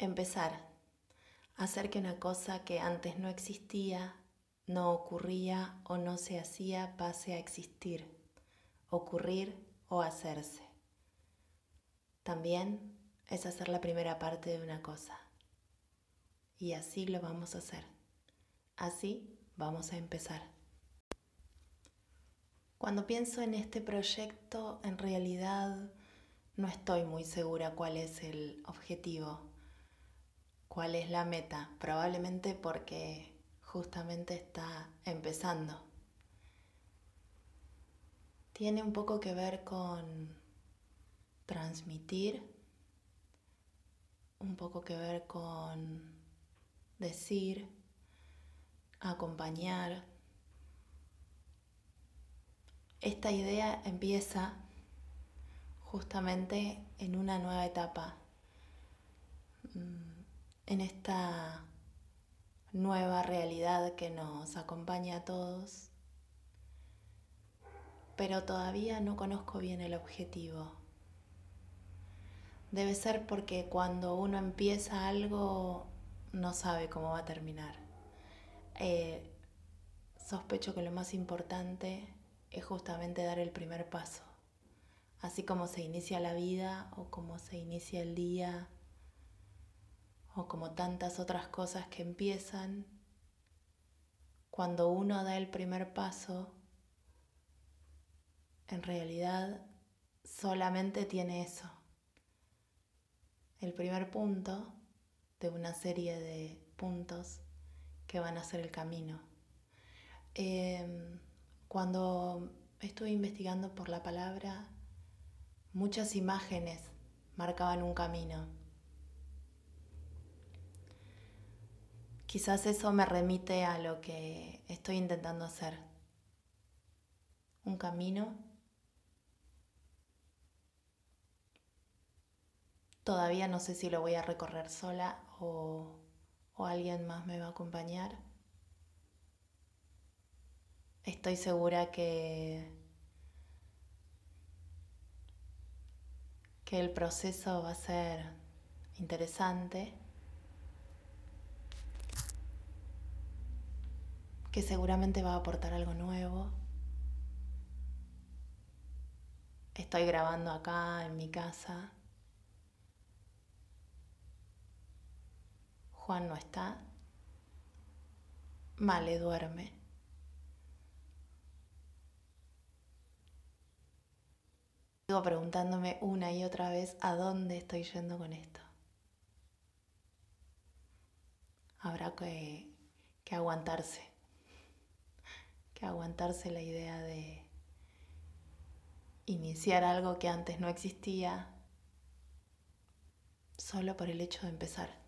Empezar. Hacer que una cosa que antes no existía, no ocurría o no se hacía pase a existir, ocurrir o hacerse. También es hacer la primera parte de una cosa. Y así lo vamos a hacer. Así vamos a empezar. Cuando pienso en este proyecto, en realidad no estoy muy segura cuál es el objetivo cuál es la meta. Probablemente porque justamente está empezando. Tiene un poco que ver con transmitir, un poco que ver con decir, acompañar. Esta idea empieza justamente en una nueva etapa. En esta nueva realidad que nos acompaña a todos, pero todavía no conozco bien el objetivo. Debe ser porque cuando uno empieza algo no sabe cómo va a terminar. Eh, sospecho que lo más importante es justamente dar el primer paso, así como se inicia la vida o como se inicia el día o como tantas otras cosas que empiezan, cuando uno da el primer paso, en realidad solamente tiene eso, el primer punto de una serie de puntos que van a ser el camino. Em, cuando estuve investigando por la palabra, muchas imágenes marcaban un camino Quizás eso me remite a lo que estoy intentando hacer. Un camino. Todavía no sé si lo voy a recorrer sola o, alguien más me va a acompañar. Estoy segura que, que el proceso va a ser interesante. Que seguramente va a aportar algo nuevo. Estoy grabando acá en mi casa. Juan no está. Male duerme. Sigo preguntándome una y otra vez a dónde estoy yendo con esto. Habrá que, que aguantarse aguantarse la idea de iniciar algo que antes no existía solo por el hecho de empezar.